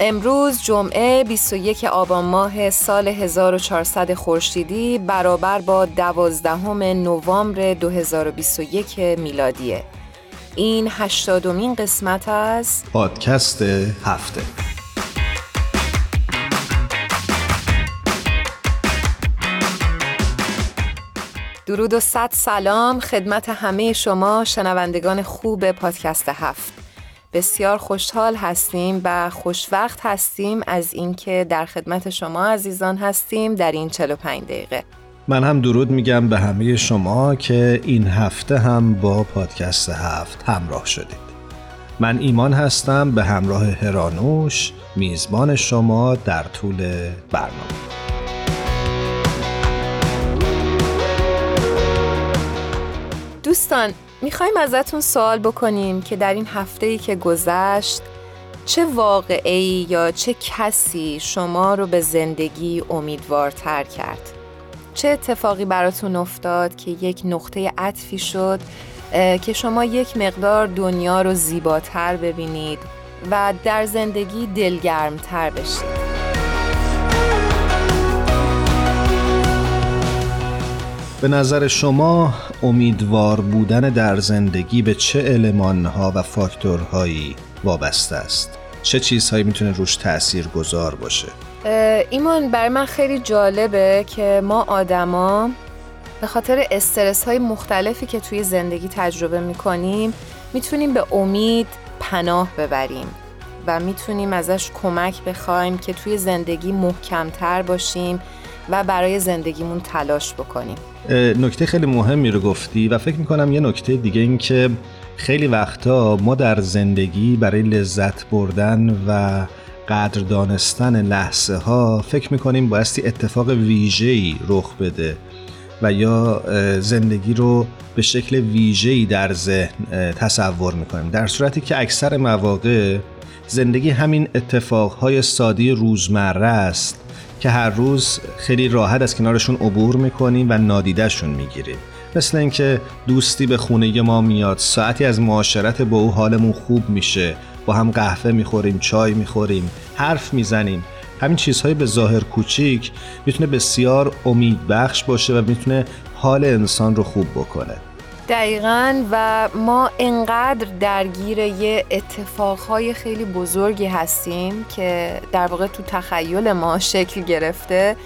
امروز جمعه 21 آبان ماه سال 1400 خورشیدی برابر با 12 نوامبر 2021 میلادیه. این هشتادمین قسمت از پادکست هفته. درود و صد سلام خدمت همه شما شنوندگان خوب پادکست هفت. بسیار خوشحال هستیم و خوشوقت هستیم از اینکه در خدمت شما عزیزان هستیم در این 45 دقیقه. من هم درود میگم به همه شما که این هفته هم با پادکست هفت همراه شدید. من ایمان هستم به همراه هرانوش میزبان شما در طول برنامه. دوستان می‌خوایم ازتون سوال بکنیم که در این هفته ای که گذشت چه واقعی یا چه کسی شما رو به زندگی امیدوارتر کرد؟ چه اتفاقی براتون افتاد که یک نقطه عطفی شد که شما یک مقدار دنیا رو زیباتر ببینید و در زندگی دلگرمتر بشید؟ به نظر شما امیدوار بودن در زندگی به چه المانها و فاکتورهایی وابسته است؟ چه چیزهایی می‌تونه روش تأثیر گذار باشه؟ ایمان برای من خیلی جالبه که ما آدما به خاطر استرس های مختلفی که توی زندگی تجربه می‌کنیم می‌تونیم به امید پناه ببریم و می‌تونیم ازش کمک بخوایم که توی زندگی محکمتر باشیم و برای زندگیمون تلاش بکنیم. نکته خیلی مهمی رو گفتی و فکر می‌کنم یه نکته دیگه این که خیلی وقتا ما در زندگی برای لذت بردن و قدر دانستن لحظه ها فکر می‌کنیم بایستی اتفاق ویژه‌ای رخ بده و یا زندگی رو به شکل ویژه‌ای در ذهن تصور می‌کنیم. در صورتی که اکثر مواقع زندگی همین اتفاقهای ساده روزمره است که هر روز خیلی راحت از کنارشون عبور می‌کنیم و نادیدهشون می‌گیریم. مثل اینکه دوستی به خونه ما میاد ساعتی از معاشرت با او حالمون خوب میشه با هم قهوه می‌خوریم چای می‌خوریم حرف می‌زنیم. همین چیزهای به ظاهر کوچیک می‌تونه بسیار امیدبخش باشه و می‌تونه حال انسان رو خوب بکنه. دقیقا و ما انقدر درگیر یه اتفاقهای خیلی بزرگی هستیم که در واقع تو تخیل ما شکل گرفته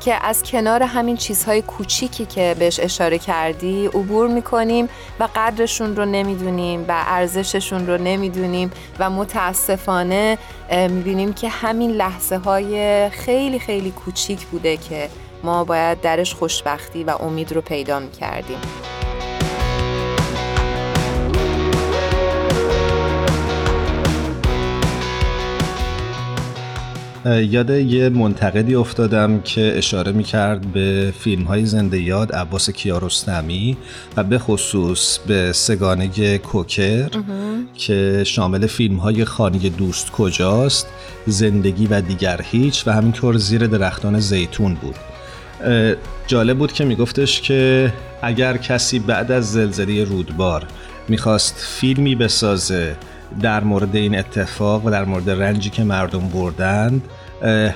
که از کنار همین چیزهای کوچیکی که بهش اشاره کردی عبور می‌کنیم و قدرشون رو نمی‌دونیم و ارزششون رو نمی‌دونیم و متاسفانه می‌بینیم که همین لحظه های خیلی خیلی کوچیک بوده که ما باید درش خوشبختی و امید رو پیدا می‌کردیم. یاد یه منتقدی افتادم که اشاره می‌کرد به فیلم های زنده یاد عباس کیارستمی و به خصوص به سگانه کوکر که شامل فیلم های خانی دوست کجاست زندگی و دیگر هیچ و همینطور زیر درختان زیتون بود. جالب بود که میگفتش که اگر کسی بعد از زلزله رودبار می‌خواست فیلمی بسازه در مورد این اتفاق و در مورد رنجی که مردم بردند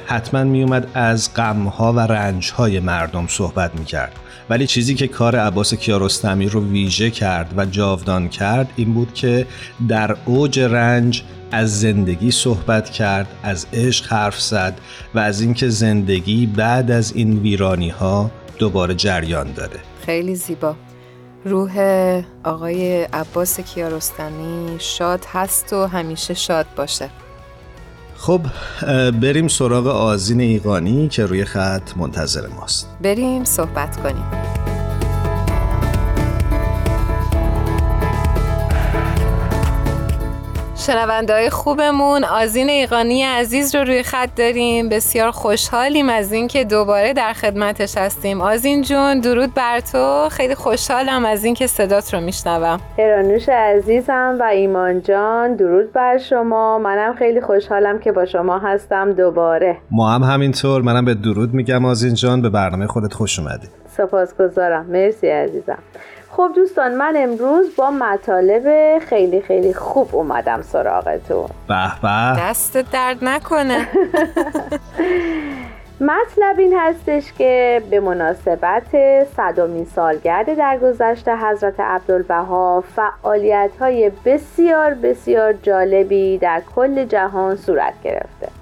حتما میومد از غمها و رنجهای مردم صحبت می‌کرد. ولی چیزی که کار عباس کیارستمی رو ویژه کرد و جاودان کرد این بود که در اوج رنج از زندگی صحبت کرد از عشق حرف زد و از اینکه زندگی بعد از این ویرانی ها دوباره جریان داره. خیلی زیبا. روح آقای عباس کیارستمی شاد هست و همیشه شاد باشه. خب بریم سراغ آزین ایقانی که روی خط منتظر ماست. بریم صحبت کنیم. شنونده های خوبمون. آزین ایقانی عزیز رو روی خط داریم. بسیار خوشحالیم از اینکه دوباره در خدمتش هستیم. آزین جون درود بر تو. خیلی خوشحالم از اینکه صدات رو میشنوم. هرانوش عزیزم و ایمان جان درود بر شما. منم خیلی خوشحالم که با شما هستم دوباره. ما هم همینطور. منم به درود میگم آزین جان. به برنامه خودت خوش اومدی. سپاسگزارم. مرسی عزیزم. خب دوستان من امروز با مطالب خیلی خیلی خوب اومدم سراغتون به به. دست درد نکنه. مطلب این هستش که به مناسبت صدومین سالگرد درگذشت حضرت عبدالبها فعالیت های بسیار بسیار جالبی در کل جهان صورت گرفته.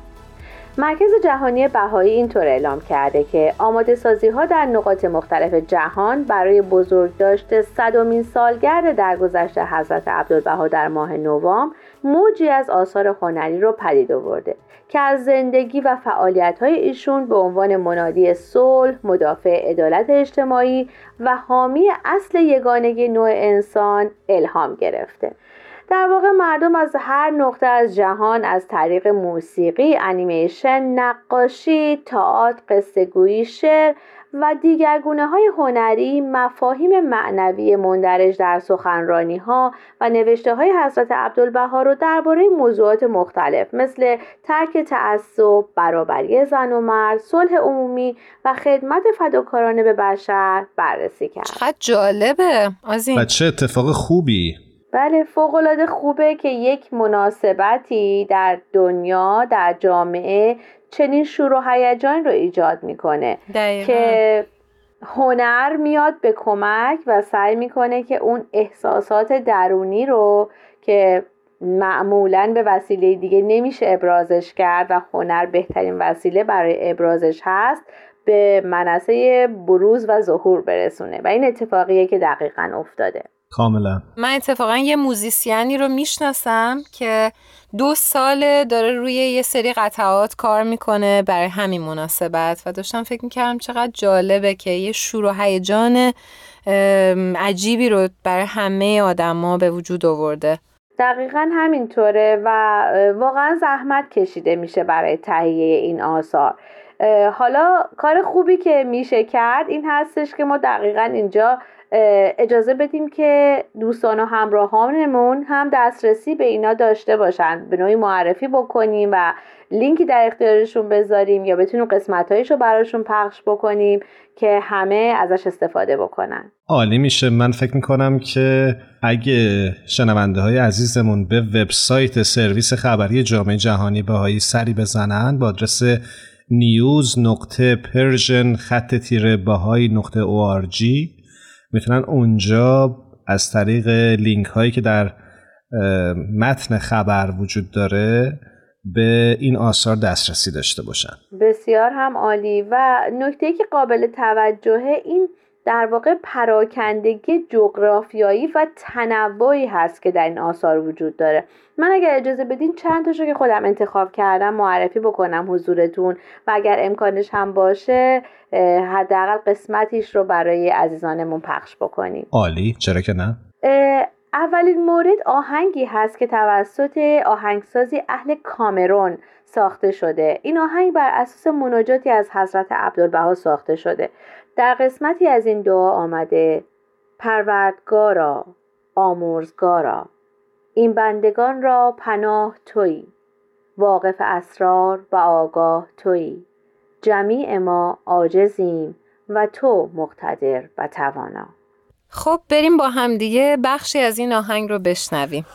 مرکز جهانی بهایی اینطور اعلام کرده که آماده سازی ها در نقاط مختلف جهان برای بزرگداشت صدومین سالگرد درگذشت حضرت عبدالبها در ماه نوامبر موجی از آثار هنری رو پدید آورده که از زندگی و فعالیت های ایشون به عنوان منادی صلح، مدافع عدالت اجتماعی و حامی اصل یگانگی نوع انسان الهام گرفته. در واقع مردم از هر نقطه از جهان از طریق موسیقی، انیمیشن، نقاشی، تئاتر، قصهگویی، شعر و دیگر گونه های هنری مفاهیم معنوی مندرج در سخنرانی ها و نوشته های حضرت عبدالبها رو درباره موضوعات مختلف مثل ترک تعصب، برابری زن و مرد، صلح عمومی و خدمت فداکارانه به بشر بررسی کرد. چقدر جالبه آزین و چه اتفاق خوبی بله فوقالعاده خوبه که یک مناسبتی در دنیا در جامعه چنین شور و هیجان رو ایجاد می‌کنه. که هنر میاد به کمک و سعی می‌کنه که اون احساسات درونی رو که معمولا به وسیله دیگه نمیشه ابرازش کرد و هنر بهترین وسیله برای ابرازش هست به منصه بروز و ظهور برسونه. و این اتفاقیه که دقیقا افتاده. کاملا. من اتفاقا یه موزیسیانی رو می‌شناسم که دو ساله داره روی یه سری قطعات کار می‌کنه برای همین مناسبت و داشتم فکر می‌کردم چقدر جالبه که یه شور و هیجان عجیبی رو برای همه آدما به وجود آورده. دقیقا همینطوره و واقعا زحمت کشیده میشه برای تهیه این آثار. حالا کار خوبی که میشه کرد این هستش که ما دقیقا اینجا اجازه بدیم که دوستان و همراهانمون هم دسترسی به اینا داشته باشن. به نوعی معرفی بکنیم و لینکی در اختیارشون بذاریم یا بتونیم قسمت رو براشون پخش بکنیم که همه ازش استفاده بکنن. عالی میشه. من فکر می‌کنم که اگه شنونده های عزیزمون به وبسایت سرویس خبری جامعه جهانی بهایی سری بزنن با آدرس news نقطه persian خط تیره bahai نقطه می‌تونن اونجا از طریق لینک هایی که در متن خبر وجود داره به این آثار دسترسی داشته باشن. بسیار هم عالی. و نکته که قابل توجهه این در واقع پراکندگی جغرافیایی و تنوعی هست که در این آثار وجود داره. من اگر اجازه بدین چند تاشو که خودم انتخاب کردم معرفی بکنم حضورتون و اگر امکانش هم باشه حداقل قسمتیش رو برای عزیزانمون پخش بکنیم. عالی. چرا که نه؟ اولین مورد آهنگی هست که توسط آهنگسازی اهل کامرون ساخته شده. این آهنگ بر اساس مناجاتی از حضرت عبدالبها ساخته شده. در قسمتی از این دعا آمده پروردگارا آمرزگارا این بندگان را پناه تویی واقف اسرار و آگاه تویی جمیع ما عاجزیم و تو مقتدر و توانا. خب بریم با همدیگه بخشی از این آهنگ رو بشنویم.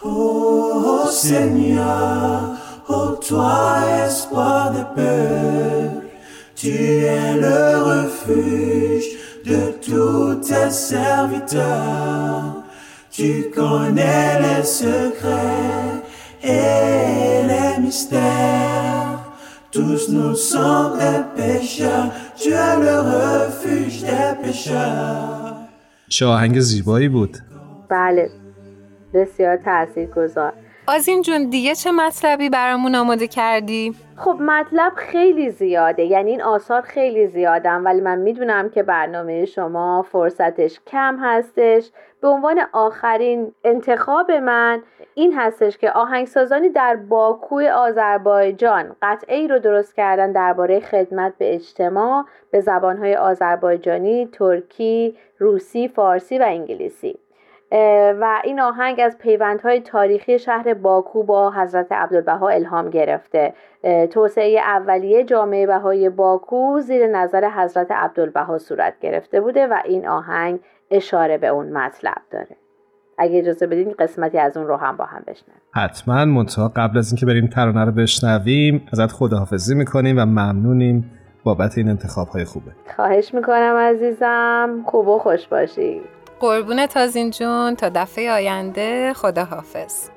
Tu es le refuge de tous tes serviteurs. Tu connais les secrets et les mystères. Tous nous sommes des pécheurs, tu es le refuge des pécheurs. چه آهنگ زیبایی بود بله بسیار تاثیرگذار آزین جون دیگه چه مطلبی برامون آماده کردی؟ خب مطلب خیلی زیاده یعنی این آثار خیلی زیادن ولی من می‌دونم که برنامه شما فرصتش کم هستش به عنوان آخرین انتخاب من این هستش که آهنگسازانی در باکوی آذربایجان قطعه ای رو درست کردن درباره خدمت به اجتماع به زبانهای آذربایجانی، ترکی، روسی، فارسی و انگلیسی و این آهنگ از پیوندهای تاریخی شهر باکو با حضرت عبدالبها الهام گرفته. توسعه اولیه جامعه بهای باکو زیر نظر حضرت عبدالبها صورت گرفته بوده و این آهنگ اشاره به اون مطلب داره. اگه اجازه بدین قسمتی از اون رو هم با هم بشنویم. حتما منتها قبل از اینکه بریم ترانه رو بشنویم ازت خداحافظی می‌کنیم و ممنونیم بابت این انتخاب های خوبه. خواهش می‌کنم عزیزم. خوب و خوش باشی. قربونت از این جون تا دفعه آینده خداحافظ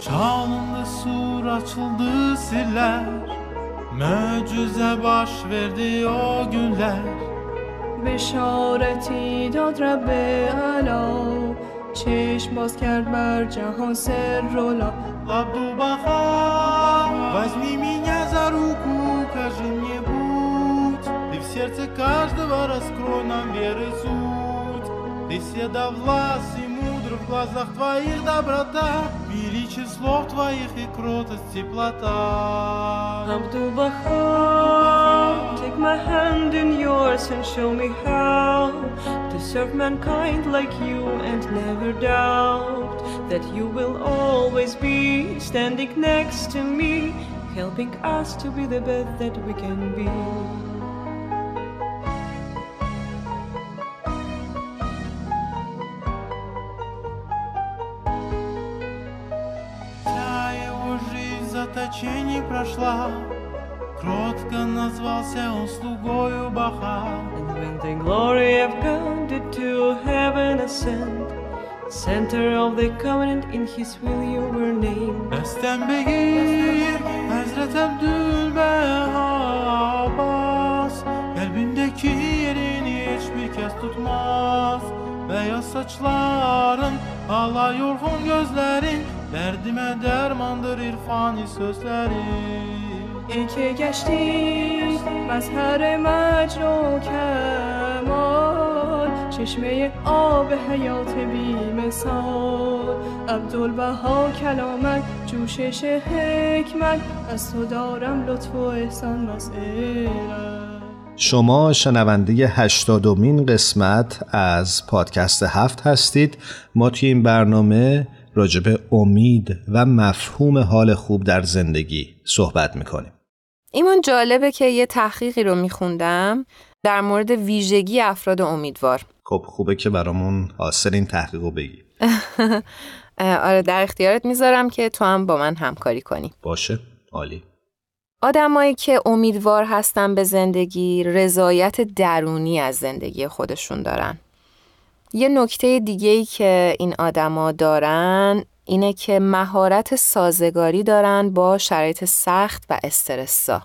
Çağında sur açıldı sirler Möcüze baş verdi o günler Beşareti dad Rabbe ala Çeşm baz kerber cahan serrola Abdu Baha Vazmimin сердце каждого раскрой нам веры суть Ты всегда власть и мудр в глазах твоих доброта Величие слов твоих и кротость теплота Abdul Baha, take my hand in yours and show me how to serve mankind like you and never doubt that you will always be standing next to me, helping us to be the best that we can be. прошла Кротко назвался он слугою Баха And when the glory of God did to heaven ascend, center of the covenant in His will you were named. Desten begir Hazret Abdülbeha Abbas Kalbindeki yerini hiçbir kez tutmaz Beyaz saçların Hala yorgun gözlerin Derdime dermandır irfani sözlerin ای که گشتی مظهر مجد و کمال چشمه آب حیات بی مثال عبدالبها کلامت جوشش حکمت از تو دارم لطف و احسان مسئلت شما شنونده هشتادمین قسمت از پادکست هفت هستید. ما توی این برنامه راجب امید و مفهوم حال خوب در زندگی صحبت می‌کنیم. ایمون جالبه که یه تحقیقی رو میخوندم در مورد ویژگی افراد امیدوار. خب خوبه که برامون حاصل این تحقیق رو بگی. آره در اختیارت می‌ذارم که تو هم با من همکاری کنی. باشه عالی. آدمایی که امیدوار هستن به زندگی رضایت درونی از زندگی خودشون دارن. یه نکته دیگه ای که این آدما دارن اینه که مهارت سازگاری دارن با شرایط سخت و استرسا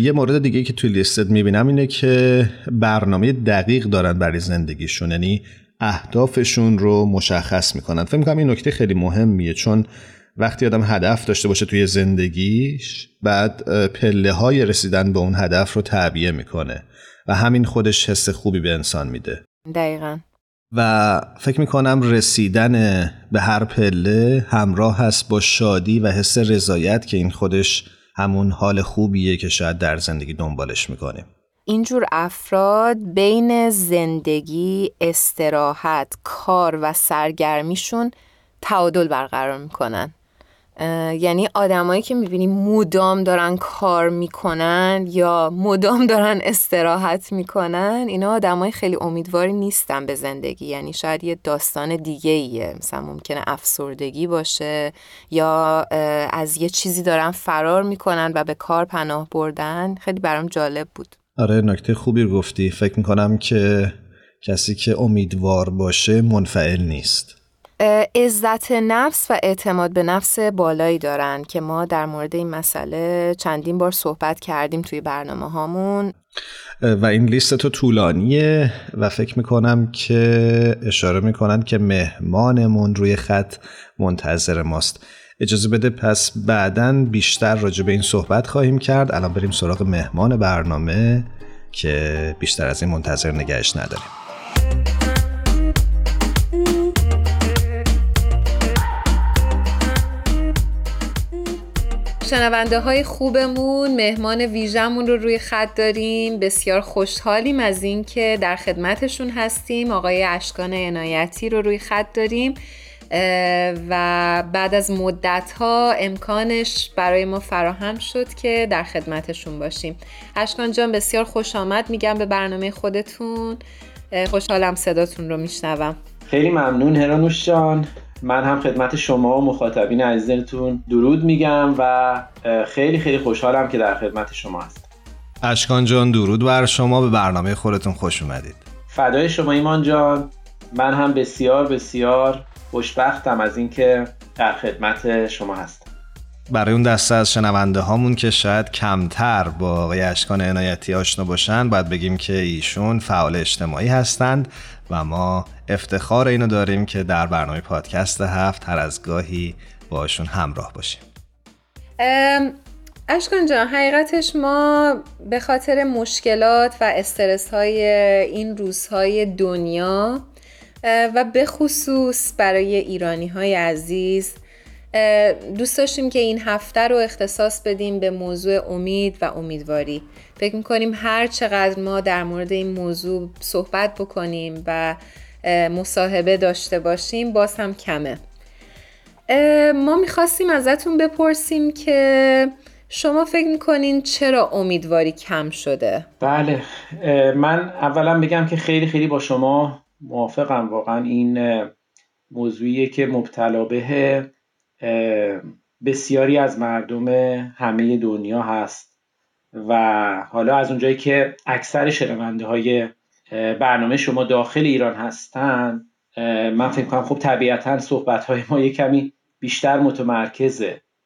یه مورد دیگه که توی لیستت می‌بینم اینه که برنامه دقیق دارن برای زندگیشون یعنی اهدافشون رو مشخص می‌کنن. فکر می‌کنم این نکته خیلی مهمیه چون وقتی آدم هدف داشته باشه توی زندگیش بعد پله های رسیدن به اون هدف رو تعبیه می‌کنه و همین خودش حس خوبی به انسان میده. دقیقا. و فکر می‌کنم رسیدن به هر پله همراه هست با شادی و حس رضایت که این خودش همون حال خوبیه که شاید در زندگی دنبالش می‌کنیم. اینجور افراد بین زندگی، استراحت، کار و سرگرمیشون تعادل برقرار می‌کنن. یعنی آدمایی که می‌بینیم مدام دارن کار می‌کنن یا مدام دارن استراحت می‌کنن اینا آدمای خیلی امیدواری نیستن به زندگی. یعنی شاید یه داستان دیگه ایه مثلا ممکنه افسردگی باشه یا از یه چیزی دارن فرار می‌کنن و به کار پناه بردن. خیلی برام جالب بود. آره نکته خوبی گفتی. فکر می‌کنم که کسی که امیدوار باشه منفعل نیست. عزت نفس و اعتماد به نفس بالایی دارن که ما در مورد این مسئله چندین بار صحبت کردیم توی برنامه هامون. و این لیست تو طولانیه و فکر می‌کنم که اشاره می‌کنن که مهمانمون روی خط منتظر ماست. اجازه بده پس بعدا بیشتر راجع به این صحبت خواهیم کرد. الان بریم سراغ مهمان برنامه که بیشتر از این منتظر نگهش نداریم. شنونده های خوبمون مهمان ویژمون رو روی خط داریم. بسیار خوشحالیم از اینکه در خدمتشون هستیم. آقای اشکان عنایتی رو روی خط داریم و بعد از مدت ها امکانش برای ما فراهم شد که در خدمتشون باشیم. اشکان جان بسیار خوش آمد. میگم به برنامه خودتون. خوشحالم صداتون رو میشنوم. خیلی ممنون هرانوش جان. من هم خدمت شما و مخاطبین عزیزتون درود میگم و خیلی خیلی خوشحالم که در خدمت شما هست اشکان جان درود بر شما. به برنامه خودتون خوش اومدید. فدای شما ایمان جان. من هم بسیار بسیار خوشبختم از اینکه در خدمت شما هستم. برای اون دسته از شنونده هامون که شاید کمتر با آقای اشکان عنایتی آشنا باشن باید بگیم که ایشون فعال اجتماعی هستند و ما افتخار اینو داریم که در برنامه پادکست هفت هر از گاهی باشون همراه باشیم. اشکان جان حقیقتش ما به خاطر مشکلات و استرس های این روزهای دنیا و به خصوص برای ایرانی های عزیز دوست داشتیم که این هفته رو اختصاص بدیم به موضوع امید و امیدواری. فکر می‌کنیم هر چقدر ما در مورد این موضوع صحبت بکنیم و مصاحبه داشته باشیم باز هم کمه. ما می‌خواستیم ازتون بپرسیم که شما فکر می‌کنین چرا امیدواری کم شده؟ بله. من اولا بگم که خیلی خیلی با شما موافقم. واقعا این موضوعیه که مبتلا به بسیاری از مردم همه دنیا هست. و حالا از اونجایی که اکثر شنونده های برنامه شما داخل ایران هستن من فکر کنم خب طبیعتا صحبت های ما یه کمی بیشتر متمرکز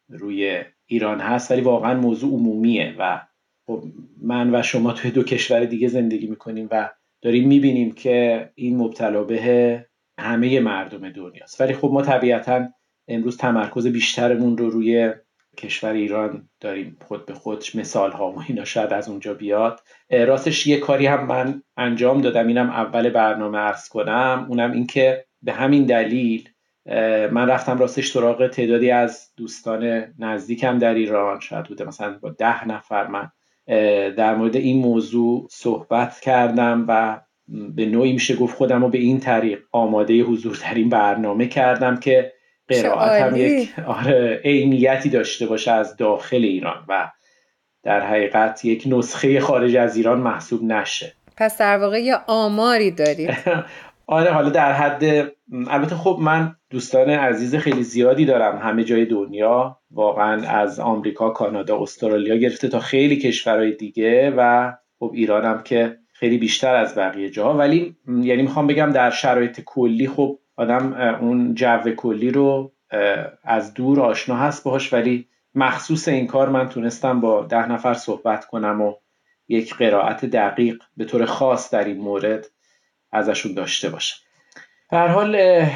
روی ایران هست ولی واقعا موضوع عمومیه و خب من و شما توی دو کشور دیگه زندگی می‌کنیم و داریم می‌بینیم که این مبتلا به همه مردم دنیاست. ولی خب ما طبیعتا امروز تمرکز بیشترمون رو روی کشور ایران داریم خود به خود مثال ها و اینا شاید از اونجا بیاد. راستش یه کاری هم من انجام دادم اینم اول برنامه ارز کنم. اونم اینکه به همین دلیل من رفتم راستش سراغ تعدادی از دوستان نزدیکم در ایران. شاید بوده مثلا با ده نفر من در مورد این موضوع صحبت کردم و به نوعی میشه گفت خودم رو به این طریق آماده حضور در این برنامه کردم که قرائت هم یک آره عینیتی داشته باشه از داخل ایران و در حقیقت یک نسخه خارج از ایران محسوب نشه. پس در واقع یه آماری دارید. آره حالا در حد البته خب من دوستان عزیز خیلی زیادی دارم. همه جای دنیا واقعا از آمریکا کانادا استرالیا گرفته تا خیلی کشورهای دیگه و خب ایرانم که خیلی بیشتر از بقیه جاها. ولی یعنی می‌خوام بگم در شرایط کلی خب آدم اون جو کلی رو از دور آشنا هست باهاش ولی مخصوص این کار من تونستم با ده نفر صحبت کنم و یک قرائت دقیق به طور خاص در این مورد ازشون داشته باشم. در حال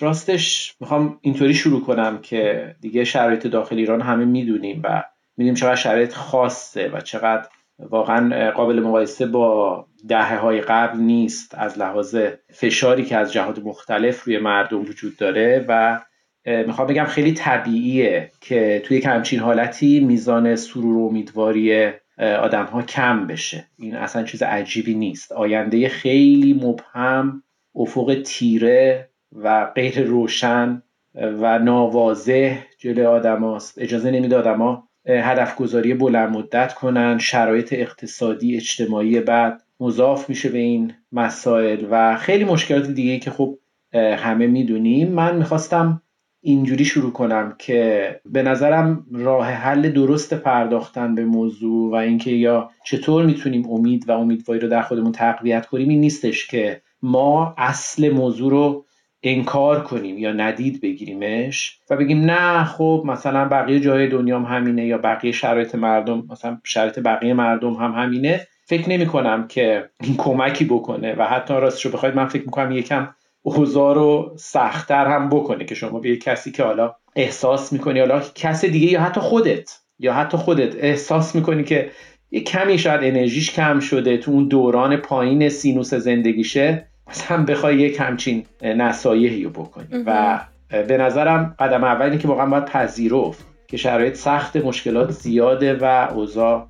راستش می‌خوام اینطوری شروع کنم که دیگه شرایط داخل ایران همه می‌دونیم و می‌دونیم چقدر شرایط خاصه و چقدر واقعا قابل مقایسه با دهه های قبل نیست از لحاظ فشاری که از جهات مختلف روی مردم وجود داره و می‌خوام بگم خیلی طبیعیه که توی همچین حالتی میزان سرور و امیدواری آدم ها کم بشه این اصلا چیز عجیبی نیست آینده خیلی مبهم افق تیره و غیر روشن و ناواضح جلوی آدم هاست. اجازه نمیده آدم هدف گذاری بلند مدت کنن شرایط اقتصادی اجتماعی بعد مضاف میشه به این مسائل و خیلی مشکلات دیگه که خب همه می‌دونیم. من می‌خواستم اینجوری شروع کنم که به نظرم راه حل درست پرداختن به موضوع و اینکه یا چطور می‌تونیم امید و امیدواری رو در خودمون تقویت کنیم این نیستش که ما اصل موضوع رو انکار کنیم یا ندید بگیریمش و بگیم نه خب مثلا بقیه جای دنیا هم همینه یا بقیه شرایط مردم مثلا شرایط بقیه مردم هم همینه. فکر نمی کنم که این کمکی بکنه و حتی راستش رو بخواید من فکر می‌کنم یکم اوضاع رو سختتر هم بکنه که شما به یک کسی که حالا احساس می‌کنی حالا کس دیگه یا حتی خودت یا حتی خودت احساس می‌کنی که یه کمی شاید انرژیش کم شده تو اون دوران پایین سینوس زندگیشه. مثلا بخوای یک همچین نصایحی رو بکنی. و به نظرم قدم اولی که واقعا باید پذیرفت که شرایط سخت مشکلات زیاده و اوضاع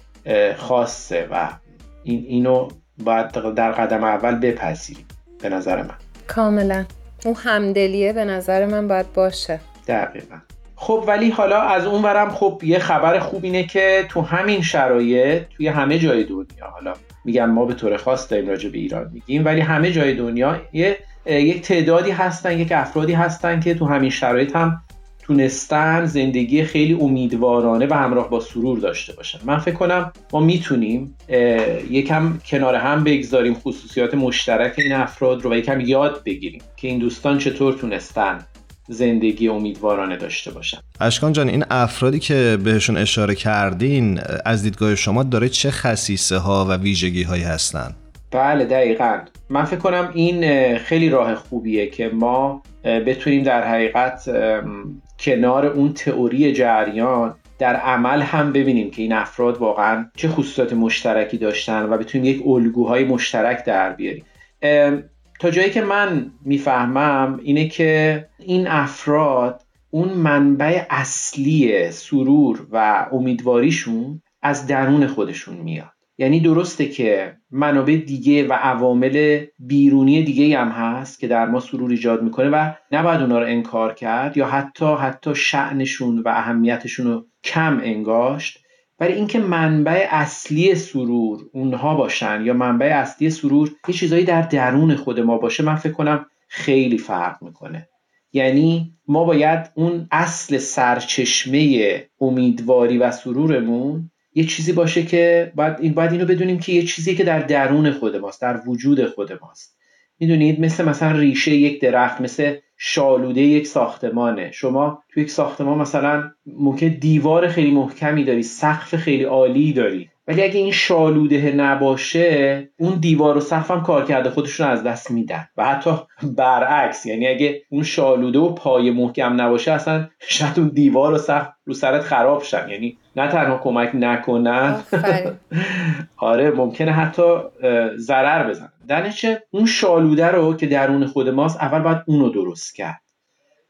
خاصه و این اینو باید در قدم اول بپذیریم به نظر من. کاملا. اون همدلیه به نظر من باید باشه. دقیقا. خب ولی حالا از اون ورم خب یه خبر خوب اینه که تو همین شرایط توی همه جای دنیا حالا میگم ما به طور خاص داریم راجع به ایران میگیم ولی همه جای دنیا یه یک تعدادی هستن یک افرادی هستن که تو همین شرایط هم تونستن زندگی خیلی امیدوارانه و همراه با سرور داشته باشن. من فکر کنم ما می‌تونیم یکم کنار هم بگذاریم خصوصیات مشترک این افراد رو و یکم یاد بگیریم که این دوستان چطور تونستن زندگی امیدوارانه داشته باشن اشکان جان این افرادی که بهشون اشاره کردین از دیدگاه شما داره چه خصیصه ها و ویژگی هایی هستن؟ بله دقیقا. من فکر کنم این خیلی راه خوبیه که ما بتونیم در حقیقت کنار اون تئوری جریان در عمل هم ببینیم که این افراد واقعا چه خصوصات مشترکی داشتن و بتونیم یک الگوهای مشترک در بیاریم. تا جایی که من می‌فهمم اینه که این افراد اون منبع اصلی سرور و امیدواریشون از درون خودشون میاد. یعنی درسته که منابع دیگه و عوامل بیرونی دیگه هم هست که در ما سرور ایجاد می‌کنه و نباید اونا رو انکار کرد یا حتی حتی شعنشون و اهمیتشون رو کم انگاشت. ولی اینکه منبع اصلی سرور اونها باشن یا منبع اصلی سرور یه چیزایی در درون خود ما باشه من فکر کنم خیلی فرق می‌کنه. یعنی ما باید اون اصل سرچشمه امیدواری و سرورمون یه چیزی باشه که باید, این باید اینو بدونیم که یه چیزی که در درون خود ماست در وجود خود ماست. می‌دونید؟ مثل مثلا ریشه یک درخت مثل شالوده یک ساختمانه. شما تو یک ساختمان مثلا ممکن دیوار خیلی محکمی داری سقف خیلی عالی داری. ولی اگه این شالوده نباشه اون دیوار و سقف هم کار کرده خودشون از دست میدن. و حتی برعکس یعنی اگه اون شالوده و پای محکم نباشه اصلا شاید اون دیوار و سقف رو سرت خراب شن. یعنی نه تنها کمک نکنن. آره ممکنه حتی ضرر بزن در اون شالوده رو که درون خود ماست اول باید اونو درست کرد.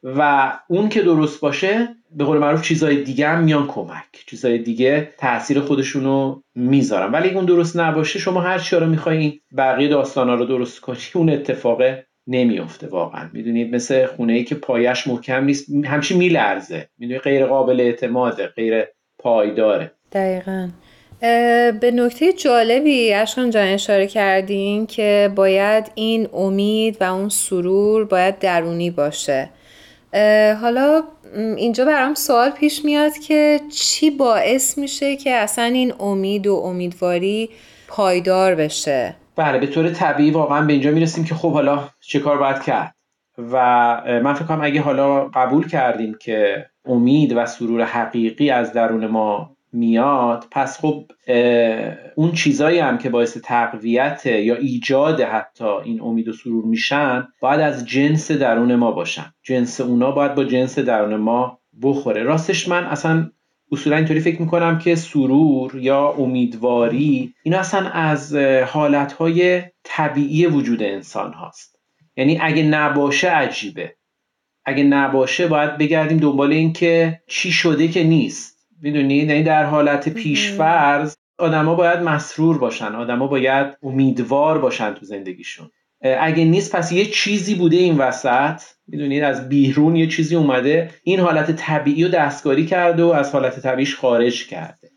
و اون که درست باشه به قول معروف چیزهای دیگه هم میان کمک. چیزهای دیگه تاثیر خودشونو می‌ذارن. ولی اون درست نباشه شما هر چی رو می‌خواین بقیه داستانا رو درست کنی اون اتفاق نمیافته واقعا. می‌دونید مثل خونه ای که پایش محکم نیست همچی میلرزه. می‌دونید غیر قابل اعتماده غیر پایداره. دقیقا. به نکته جالبی اشکان جان اشاره کردین که باید این امید و اون سرور باید درونی باشه. حالا اینجا برام سوال پیش میاد که چی باعث میشه که اصلا این امید و امیدواری پایدار بشه؟ بله به طور طبیعی واقعا به اینجا می‌رسیم که خب حالا چه کار باید کرد؟ و من فکر کنم اگه حالا قبول کردیم که امید و سرور حقیقی از درون ما میاد پس خب اون چیزایی هم که باعث تقویت یا ایجاد حتی این امید و سرور میشن باید از جنس درون ما باشن. جنس اونا باید با جنس درون ما بخوره. راستش من اصلا اصولا اینطوری فکر می‌کنم که سرور یا امیدواری اینا اصلا از حالتهای طبیعی وجود انسان هاست. یعنی اگه نباشه عجیبه. اگه نباشه باید بگردیم دنبال این که چی شده که نیست. می‌دونید یعنی در حالت پیشفرض آدما باید مسرور باشن. آدما باید امیدوار باشن تو زندگیشون. اگه نیست پس یه چیزی بوده این وسط. می‌دونید از بیرون یه چیزی اومده. این حالت طبیعی رو دستکاری کرده و از حالت طبیعیش خارج کرده.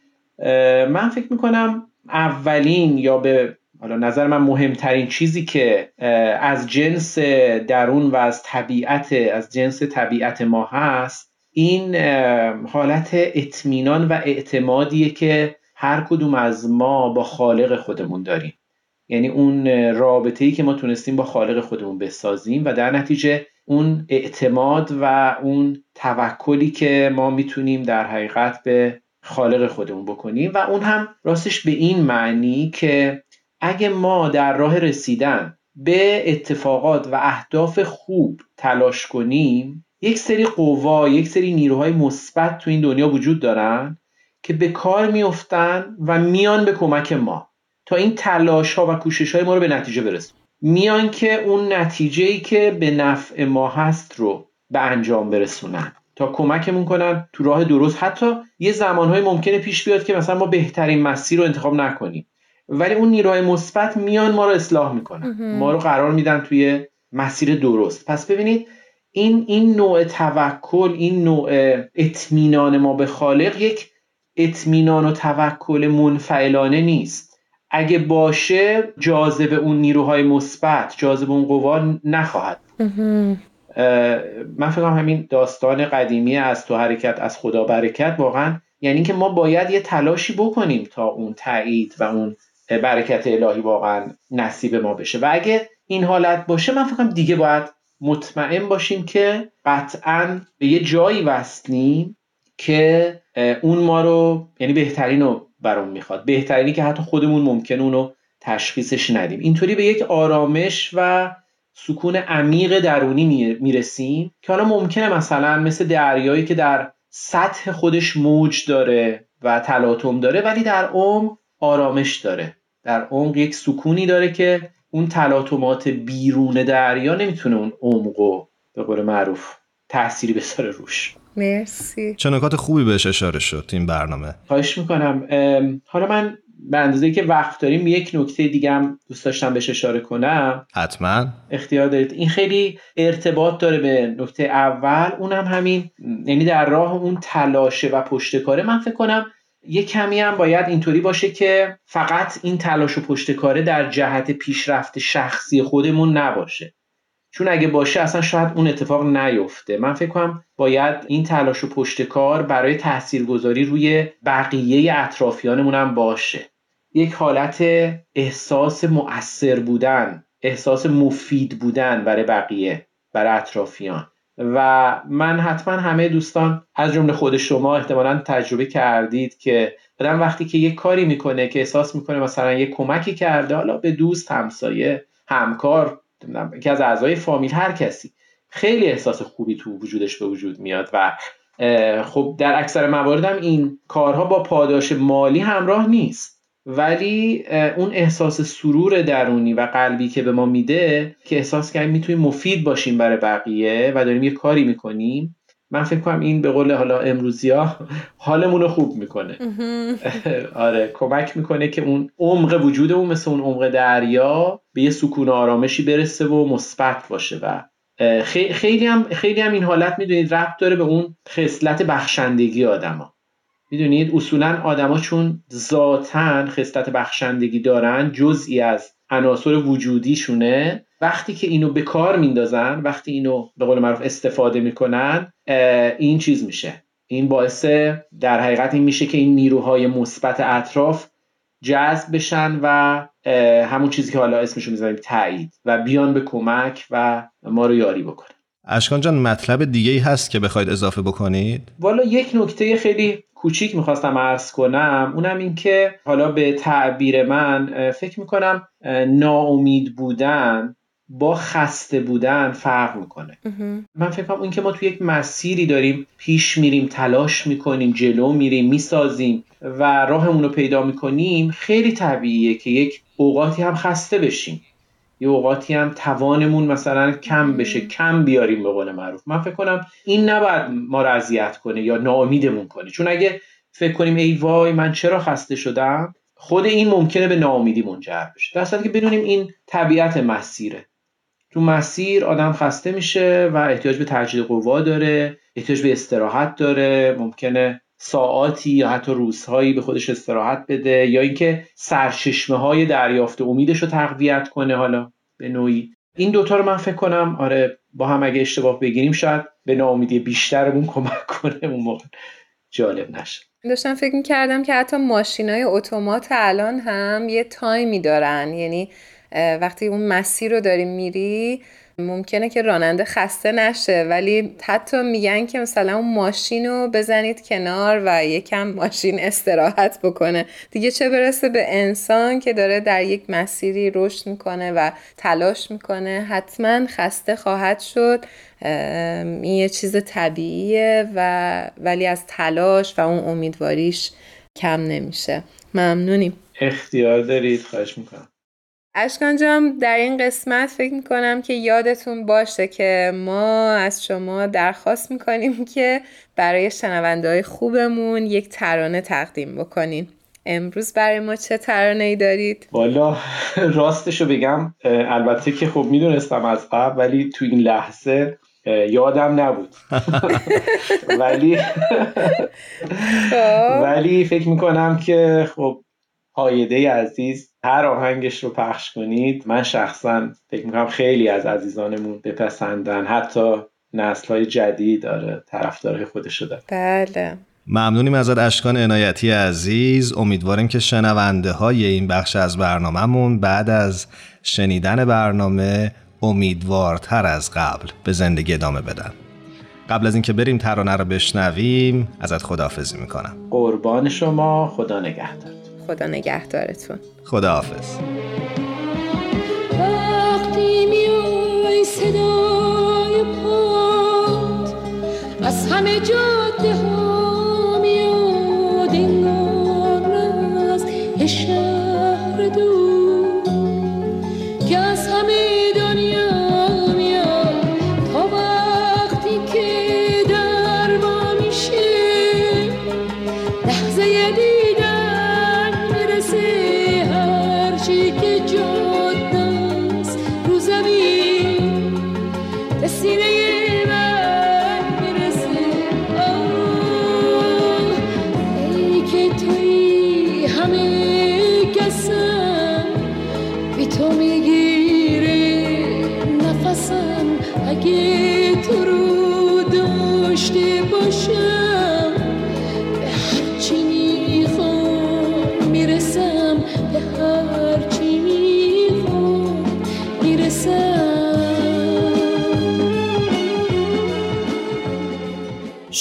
من فکر می‌کنم اولین یا به حالا نظر من مهمترین چیزی که از جنس درون و از طبیعت از جنس طبیعت ما هست این حالت اطمینان و اعتمادیه که هر کدوم از ما با خالق خودمون داریم. یعنی اون رابطه ای که ما تونستیم با خالق خودمون بسازیم و در نتیجه اون اعتماد و اون توکلی که ما می‌تونیم در حقیقت به خالق خودمون بکنیم و اون هم راستش به این معنی که اگه ما در راه رسیدن به اتفاقات و اهداف خوب تلاش کنیم یک سری قوا یک سری نیروهای مثبت تو این دنیا وجود دارن که به کار میفتن و میان به کمک ما. تا این تلاش ها و کوشش های ما رو به نتیجه برسون میان که اون نتیجه ای که به نفع ما هست رو به انجام برسونن. تا کمکمون کنن تو راه درست. حتی یه زمانهای ممکنه پیش بیاد که مثلا ما بهترین مسیر رو انتخاب نکنیم. ولی اون نیروهای مثبت میان ما رو اصلاح می‌کنن. ما رو قرار میدن توی مسیر درست. پس ببینید این این نوع توکل این نوع اطمینان ما به خالق یک اطمینان و توکل منفعلانه نیست. اگه باشه جاذب اون نیروهای مثبت جاذب اون قوا نخواهد. من فکر همین داستان قدیمی از تو حرکت از خدا برکت واقعا یعنی که ما باید یه تلاشی بکنیم تا اون تایید و اون برکت الهی واقعا نصیب ما بشه. و اگه این حالت باشه من فکرم دیگه باید مطمئن باشیم که قطعا به یه جایی وصلیم که اون ما رو یعنی بهترین رو برام می‌خواد. بهترینی که حتی خودمون ممکن اونو تشخیصش ندیم. اینطوری به یک آرامش و سکون عمیق درونی می‌رسیم که حالا ممکنه مثلا مثل دریایی که در سطح خودش موج داره و تلاطم داره ولی در عمق آرامش داره. در عمق یک سکونی داره که اون تلاطمات بیرون دریا نمی‌تونه اون عمقو به قول معروف تأثیری بذاره روش. مرسی. چه نکات خوبی بهش اشاره شد این برنامه؟ خواهش می‌کنم. حالا من به اندازه که وقت داریم یک نکته دیگه هم دوست داشتم بهش اشاره کنم. حتما. اختیار دارید. این خیلی ارتباط داره به نکته اول. اونم همین یعنی در راه اون تلاشه و پشتکاره. من فکر کنم یه کمی هم باید اینطوری باشه که فقط این تلاش و پشتکاره در جهت پیشرفت شخصی خودمون نباشه. چون اگه باشه اصلا شاید اون اتفاق نیفته. من فکر کنم باید این تلاش و پشتکار برای تاثیرگذاری روی بقیه اطرافیانمون هم باشه. یک حالت احساس مؤثر بودن احساس مفید بودن برای بقیه برای اطرافیان. و من حتما همه دوستان از جمله خود شما احتمالا تجربه کردید که آدم وقتی که یک کاری می‌کنه که احساس می‌کنه مثلا یک کمکی کرده حالا به دوست همسایه همکار که از اعضای فامیل هر کسی خیلی احساس خوبی تو وجودش به وجود میاد و خب در اکثر موارد هم این کارها با پاداش مالی همراه نیست. ولی اون احساس سرور درونی و قلبی که به ما میده که احساس کنیم می‌تونیم مفید باشیم برای بقیه و داریم یه کاری می‌کنیم من فکر کنم این به قول حالا امروزی ها حالمون رو خوب می‌کنه. آره کمک می‌کنه که اون عمق وجودمون مثل اون عمق دریا به یه سکون و آرامشی برسه و مثبت باشه و خیلی هم خیلی هم این حالت می‌دونید ربط داره به اون خصلت بخشندگی آدما. می‌دونید اصولا آدما چون ذاتن خصلت بخشندگی دارن جزئی از عناصر وجودیشونه. وقتی که اینو به کار میندازن وقتی اینو به قول معروف استفاده می‌کنن این چیز میشه. این باعث در حقیقت این میشه که این نیروهای مثبت اطراف جذب بشن و همون چیزی که حالا اسمشو می‌ذاریم تایید و بیان به کمک و ما رو یاری بکنن. اشکان جان مطلب دیگه ای هست که بخواید اضافه بکنید؟ والا یک نکته خیلی کوچیک می‌خواستم عرض کنم اونم این که حالا به تعبیر من فکر می‌کنم ناامید بودن با خسته بودن فرق می‌کنه. من فکر کنم اینکه ما توی یک مسیری داریم پیش میریم تلاش می‌کنیم جلو میریم می‌سازیم و راهمون رو پیدا می‌کنیم خیلی طبیعیه که یک اوقاتی هم خسته بشیم. یه اوقاتی هم توانمون مثلا کم بشه کم بیاریم به قول معروف. من فکر کنم این نباید ما رو اذیت کنه یا ناامیدمون کنه. چون اگه فکر کنیم ای وای من چرا خسته شدم خود این ممکنه به ناامیدی منجر بشه. در که بدونیم این طبیعت مسیره. تو مسیر آدم خسته میشه و احتیاج به تجدید قوا داره احتیاج به استراحت داره ممکنه ساعاتی یا حتی روزهایی به خودش استراحت بده یا اینکه سرچشمه های دریافت امیدش رو تقویت کنه. حالا به نوعی. این دوتا رو من فکر کنم آره با هم اگه اشتباه بگیریم شاید به ناامیدی بیشترمون کمک کنه اون موقع. جالب نشه. داشتم فکر کردم که حتی ماشین های اتومات الان هم یه تایمی دارن. یعنی وقتی اون مسیر رو داری میری ممکنه که راننده خسته نشه ولی حتی میگن که مثلا اون ماشین رو بزنید کنار و یکم ماشین استراحت بکنه. دیگه چه برسه به انسان که داره در یک مسیری رشد می‌کنه و تلاش می‌کنه. حتما خسته خواهد شد. این یه چیز طبیعیه و ولی از تلاش و اون امیدواریش کم نمیشه. ممنونیم. اختیار دارید. خواهش می‌کنم. اشکان در این قسمت فکر می‌کنم که یادتون باشه که ما از شما درخواست می‌کنیم که برای شنونده های خوبمون یک ترانه تقدیم بکنین امروز برای ما چه ترانه ای دارید؟ والا راستشو بگم البته که خب می‌دونستم از قبل ولی تو این لحظه یادم نبود ولی خب. ولی فکر می‌کنم که خب هایده عزیز هر آهنگش رو پخش کنید. من شخصا فکر می‌کنم خیلی از عزیزانمون بپسندن. حتی نسل های جدید داره طرفدارای خودش داره بله. ممنونیم ازت اشکان عنایتی عزیز. امیدواریم که شنونده های این بخش از برنامهمون بعد از شنیدن برنامه امیدوارتر از قبل به زندگی ادامه بدن. قبل از اینکه بریم ترانه رو بشنویم ازت خداحافظی می‌کنم. قربان شما خدا نگهدار. خدا نگهدارتون. خداحافظ. وقتی میای صدای پاد از همه جاده ها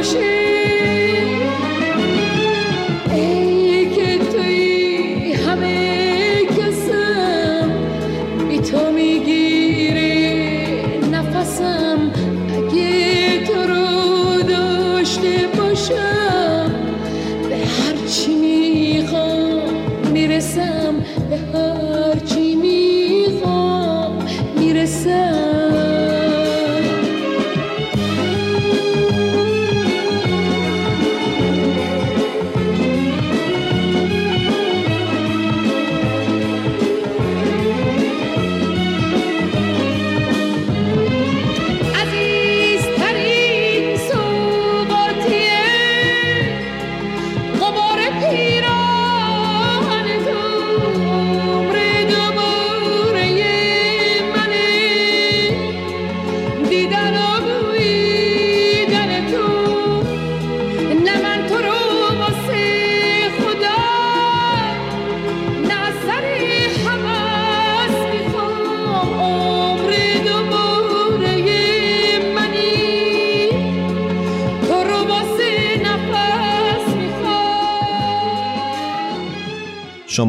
ocean.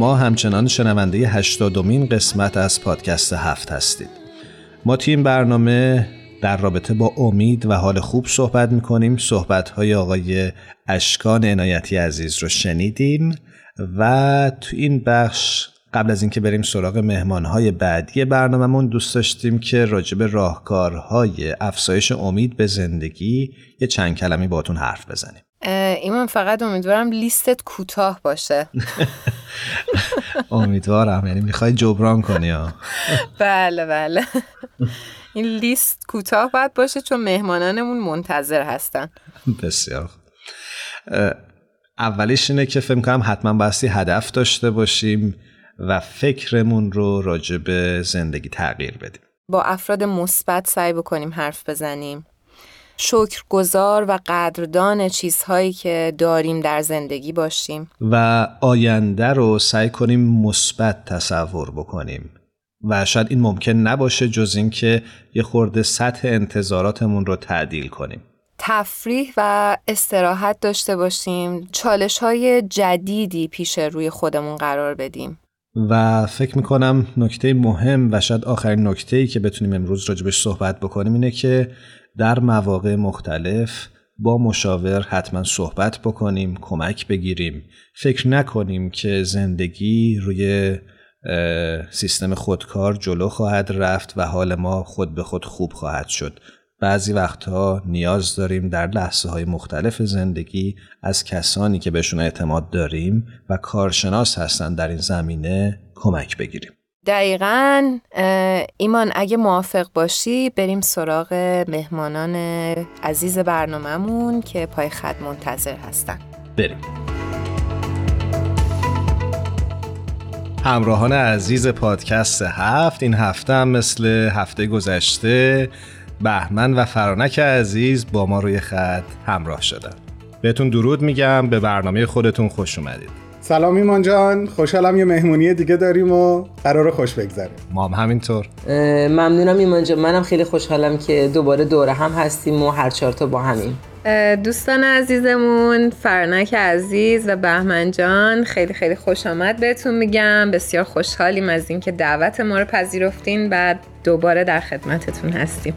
شما همچنان شنونده هشتادمین قسمت از پادکست هفت هستید. ما تیم برنامه در رابطه با امید و حال خوب صحبت می‌کنیم. صحبت های آقای اشکان عنایتی عزیز رو شنیدیم و تو این بخش قبل از اینکه بریم سراغ مهمانهای بعدی برنامهمون دوست داشتیم که راجب راهکارهای افزایش امید به زندگی یه چند کلمی باتون حرف بزنیم. ایمان فقط امیدوارم لیستت کوتاه باشه. امیدوارم یعنی می‌خوای جبران کنی ها بله بله. این لیست کوتاه باید باشه چون مهمانانمون منتظر هستن. بسیار اولیش اینه که فکر کنم حتما باستی هدف داشته باشیم و فکرمون رو راجع به زندگی تغییر بدیم. با افراد مثبت سعی بکنیم حرف بزنیم. شکرگزار و قدردان چیزهایی که داریم در زندگی باشیم. و آینده رو سعی کنیم مثبت تصور بکنیم. و شاید این ممکن نباشه جز اینکه یه خورده سطح انتظاراتمون رو تعدیل کنیم. تفریح و استراحت داشته باشیم. چالش های جدیدی پیش روی خودمون قرار بدیم. و فکر می‌کنم نکته مهم و شاید آخرین نکته ای که بتونیم امروز راجبش صحبت بکنیم اینه که در مواقع مختلف با مشاور حتما صحبت بکنیم کمک بگیریم. فکر نکنیم که زندگی روی سیستم خودکار جلو خواهد رفت و حال ما خود به خود خوب خواهد شد. بعضی وقتها نیاز داریم در لحظه های مختلف زندگی از کسانی که بهشون اعتماد داریم و کارشناس هستن در این زمینه کمک بگیریم. دقیقا ایمان اگه موافق باشی بریم سراغ مهمانان عزیز برنامهمون که پای خط منتظر هستن. بریم. همراهان عزیز پادکست هفت این هفته هم مثل هفته گذشته بهمن و فرانک عزیز با ما روی خط همراه شدن. بهتون درود میگم به برنامه خودتون خوش اومدید. سلام ایمان جان. خوشحالم یه مهمونی دیگه داریم و قرار خوش بگذره. ما هم همینطور ممنونم ایمان جان. منم خیلی خوشحالم که دوباره دوره هم هستیم و هر چهار تا با همیم. دوستان عزیزمون فرنک عزیز و بهمن جان خیلی خیلی خوش آمد بهتون میگم. بسیار خوشحالیم از اینکه دعوت ما رو پذیرفتین. و دوباره در خدمتتون هستیم.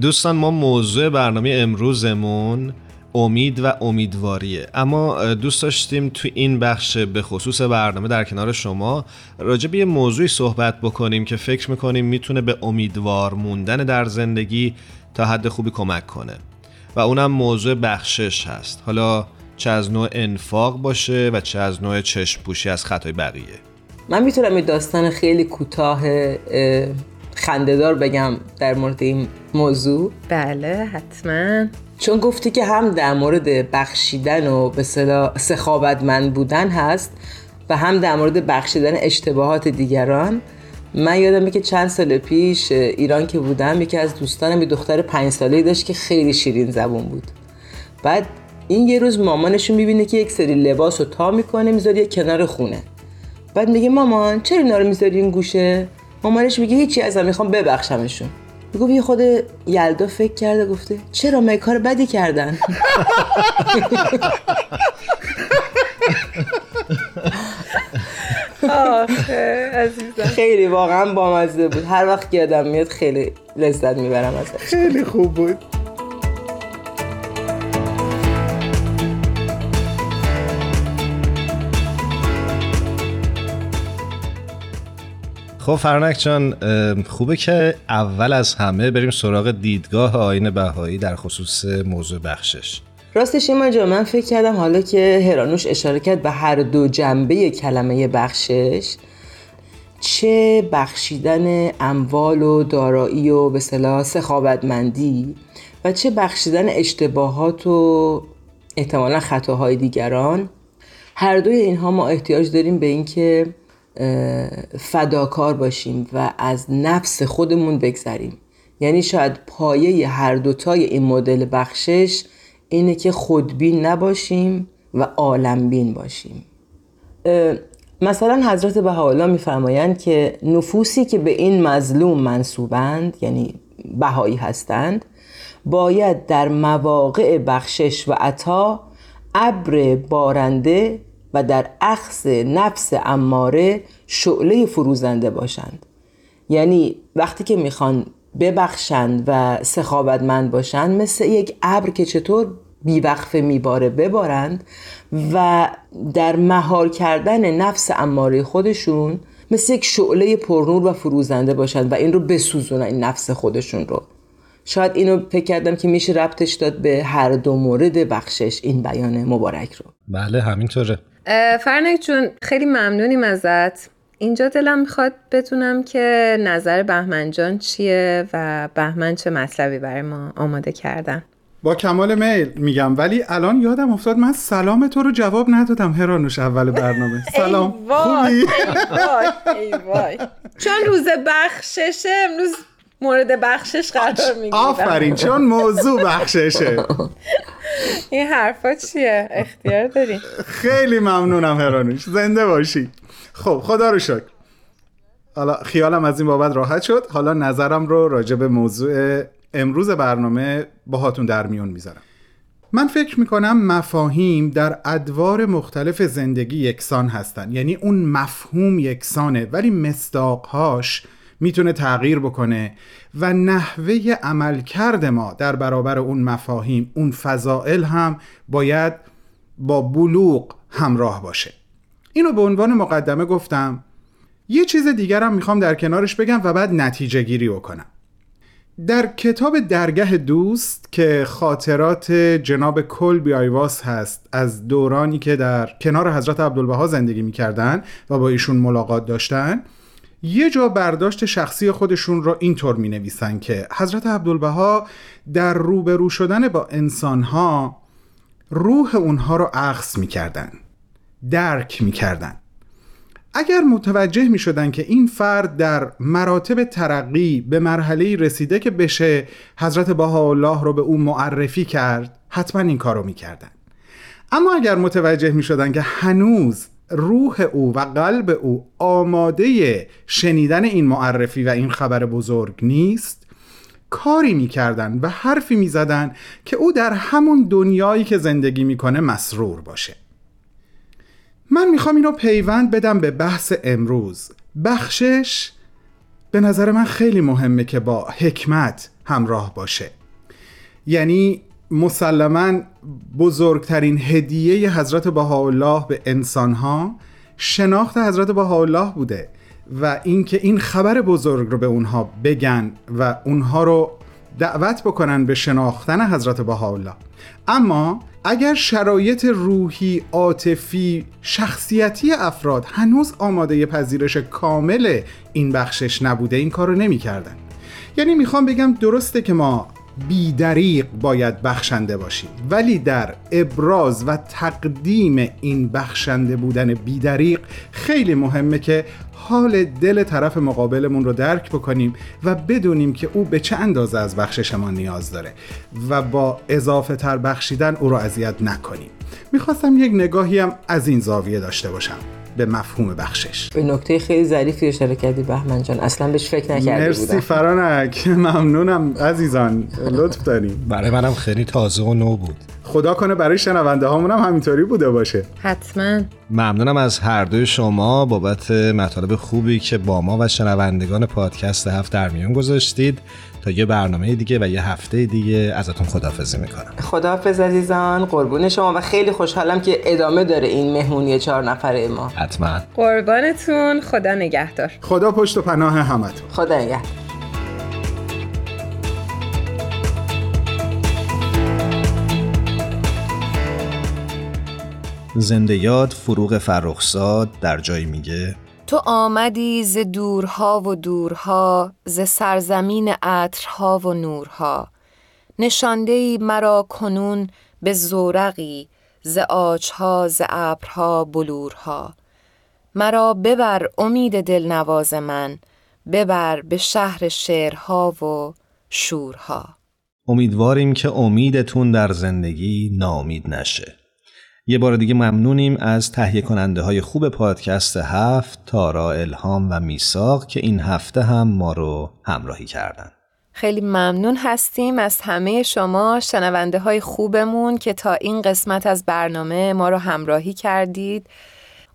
دوستان ما موضوع برنامه امروزمون امید و امیدواریه. اما دوست داشتیم تو این بخش به خصوص برنامه در کنار شما راجع به یه موضوعی صحبت بکنیم که فکر می‌کنیم می‌تونه به امیدوار موندن در زندگی تا حد خوبی کمک کنه. و اونم موضوع بخشش هست. حالا چه از نوع انفاق باشه و چه از نوع چشم پوشی از خطای بقیه. من می‌تونم یه داستان خیلی کوتاه اه، خندهدار بگم در مورد این موضوع. بله حتما. چون گفتی که هم در مورد بخشیدن و به صلاح سخاوتمند بودن هست و هم در مورد بخشیدن اشتباهات دیگران. من یادمه که چند سال پیش ایران که بودم یکی از دوستانم یه دختر پنج ساله داشت که خیلی شیرین زبون بود. بعد این یه روز مامانشون می‌بینه که یک سری لباس رو تا می‌کنه می‌ذاره یه کنار خونه. بعد میگه مامان چرا اینا رو می‌ذاری این گوشه؟ مامانش میگه هیچی ازم می‌خوام ببخشمشون. می‌گفت یه خود یلدا فکر کرده گفته چرا من کار بدی کردن؟ خیلی واقعا بامزه بود. هر وقت که یادم میاد خیلی لذت می‌برم ازش. خیلی خوب بود. خب فرنک جان خوبه که اول از همه بریم سراغ دیدگاه آین بهایی در خصوص موضوع بخشش. راستش ایمان جان من فکر کردم حالا که هرانوش اشاره کرد به هر دو جنبه کلمه بخشش چه بخشیدن اموال و دارایی و به صلاح سخاوتمندی و چه بخشیدن اشتباهات و احتمالا خطاهای دیگران. هر دوی اینها ما احتیاج داریم به اینکه فداکار باشیم و از نفس خودمون بگذریم. یعنی شاید پایه هر دوتای این مدل بخشش اینه که خودبین نباشیم و عالمبین باشیم. مثلا حضرت بهاءالله میفرمایند که نفوسی که به این مظلوم منصوبند یعنی بهایی هستند باید در مواقع بخشش و عطا ابر بارنده و در اخذ نفس اماره شعله فروزنده باشند. یعنی وقتی که می‌خوان ببخشند و سخاوتمند باشند مثل یک ابر که چطور بیوقفه میباره ببارند و در مهار کردن نفس اماره خودشون مثل یک شعله پرنور و فروزنده باشند و این رو بسوزونن این نفس خودشون رو. شاید اینو فکر کردم که میشه ربطش داد به هر دو مورد بخشش. این بیان مبارک رو. بله همینطوره. فرنک جون خیلی ممنونیم ازت. اینجا دلم می‌خواد بدونم که نظر بهمن جان چیه و بهمن چه مطلبی برای ما آماده کردن. با کمال میل میگم ولی الان یادم افتاد من سلام تو رو جواب ندادم. هرانوش اول برنامه. سلام. ای وای، خوبی؟ ای وای، ای وای. چون روز بخششه امروز مورد بخشش قرار می‌گیرم. آفرین چون موضوع بخششه. این حرفا چیه؟ اختیار داری؟ خیلی ممنونم هرانوش زنده باشی. خب خدا رو شکر. حالا خیالم از این بابت راحت شد. حالا نظرم رو راجع به موضوع امروز برنامه باهاتون در میون می‌ذارم. من فکر می‌کنم مفاهیم در ادوار مختلف زندگی یکسان هستن. یعنی اون مفهوم یکسانه ولی مصداقهاش می‌تونه تغییر بکنه و نحوه عملکرد ما در برابر اون مفاهیم اون فضائل هم باید با بلوغ همراه باشه. اینو به عنوان مقدمه گفتم. یه چیز دیگرم می‌خوام در کنارش بگم و بعد نتیجه گیری بکنم. در کتاب درگه دوست که خاطرات جناب کلبی آیواس هست از دورانی که در کنار حضرت عبدالبها زندگی می‌کردن و با ایشون ملاقات داشتن یه جا برداشت شخصی خودشون رو اینطور می نویسن که حضرت عبدالبها در روبرو شدن با انسانها روح اونها رو عکس می‌کردن درک می‌کردن اگر متوجه می شدن که این فرد در مراتب ترقی به مرحله رسیده که بشه حضرت بهاءالله رو به او معرفی کرد حتما این کارو می کردن. اما اگر متوجه می شدن که هنوز روح او و قلب او آماده شنیدن این معرفی و این خبر بزرگ نیست. کاری می‌کردن و حرفی می‌زدن که او در همون دنیایی که زندگی می‌کنه مسرور باشه. من می‌خوام اینو پیوند بدم به بحث امروز. بخشش به نظر من خیلی مهمه که با حکمت همراه باشه. یعنی مسلما بزرگترین هدیه حضرت بهاءالله به انسانها شناخت حضرت بهاءالله بوده و اینکه این خبر بزرگ رو به اونها بگن و اونها رو دعوت بکنن به شناختن حضرت بهاءالله اما اگر شرایط روحی، عاطفی، شخصیتی افراد هنوز آماده پذیرش کامل این بخشش نبوده این کارو نمی‌کردن. یعنی می‌خوام بگم درسته که ما بیدریق باید بخشنده باشیم. ولی در ابراز و تقدیم این بخشنده بودن بیدریق خیلی مهمه که حال دل طرف مقابلمون رو درک بکنیم و بدونیم که او به چه اندازه از بخشش ما نیاز داره و با اضافه تر بخشیدن او رو اذیت نکنیم. می‌خواستم یک نگاهی هم از این زاویه داشته باشم. به مفهوم بخشش. به نکته خیلی ظریفی اشاره کردی بهمن جان. اصلا بهش فکر نکرده مرسی بودم فرانک. ممنونم عزیزان. لطف داریم برای منم خیلی تازه و نو بود. خدا کنه برای شنونده هامون هم همینطوری بوده باشه. حتما. ممنونم از هر دوی شما بابت مطالب خوبی که با ما و شنوندگان پادکست هفت در میون گذاشتید. تا یه برنامه دیگه و یه هفته دیگه ازتون خدافزی می‌کنم. خداحافظ عزیزان قربون شما و خیلی خوشحالم که ادامه داره این مهمونی چهار نفره ما. حتما. قربانتون خدا نگهدار. خدا پشت و پناه همتون. خدا نگهدار. زنده یاد فروغ فرخزاد در جایی میگه تو آمدی ز دورها و دورها ز سرزمین عطرها و نورها. نشانده ای مرا کنون به زورقی ز آجها ز ابرها بلورها. مرا ببر امید دلنواز من ببر به شهر شعرها و شورها. امیدواریم که امیدتون در زندگی ناامید نشه. یه بار دیگه ممنونیم از تهیه کننده های خوب پادکست هفت تارا الهام و میساق که این هفته هم ما رو همراهی کردن. خیلی ممنون هستیم از همه شما شنونده های خوبمون که تا این قسمت از برنامه ما رو همراهی کردید.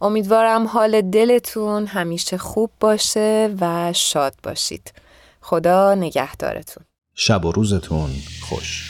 امیدوارم حال دلتون همیشه خوب باشه و شاد باشید. خدا نگهدارتون. شب و روزتون خوش.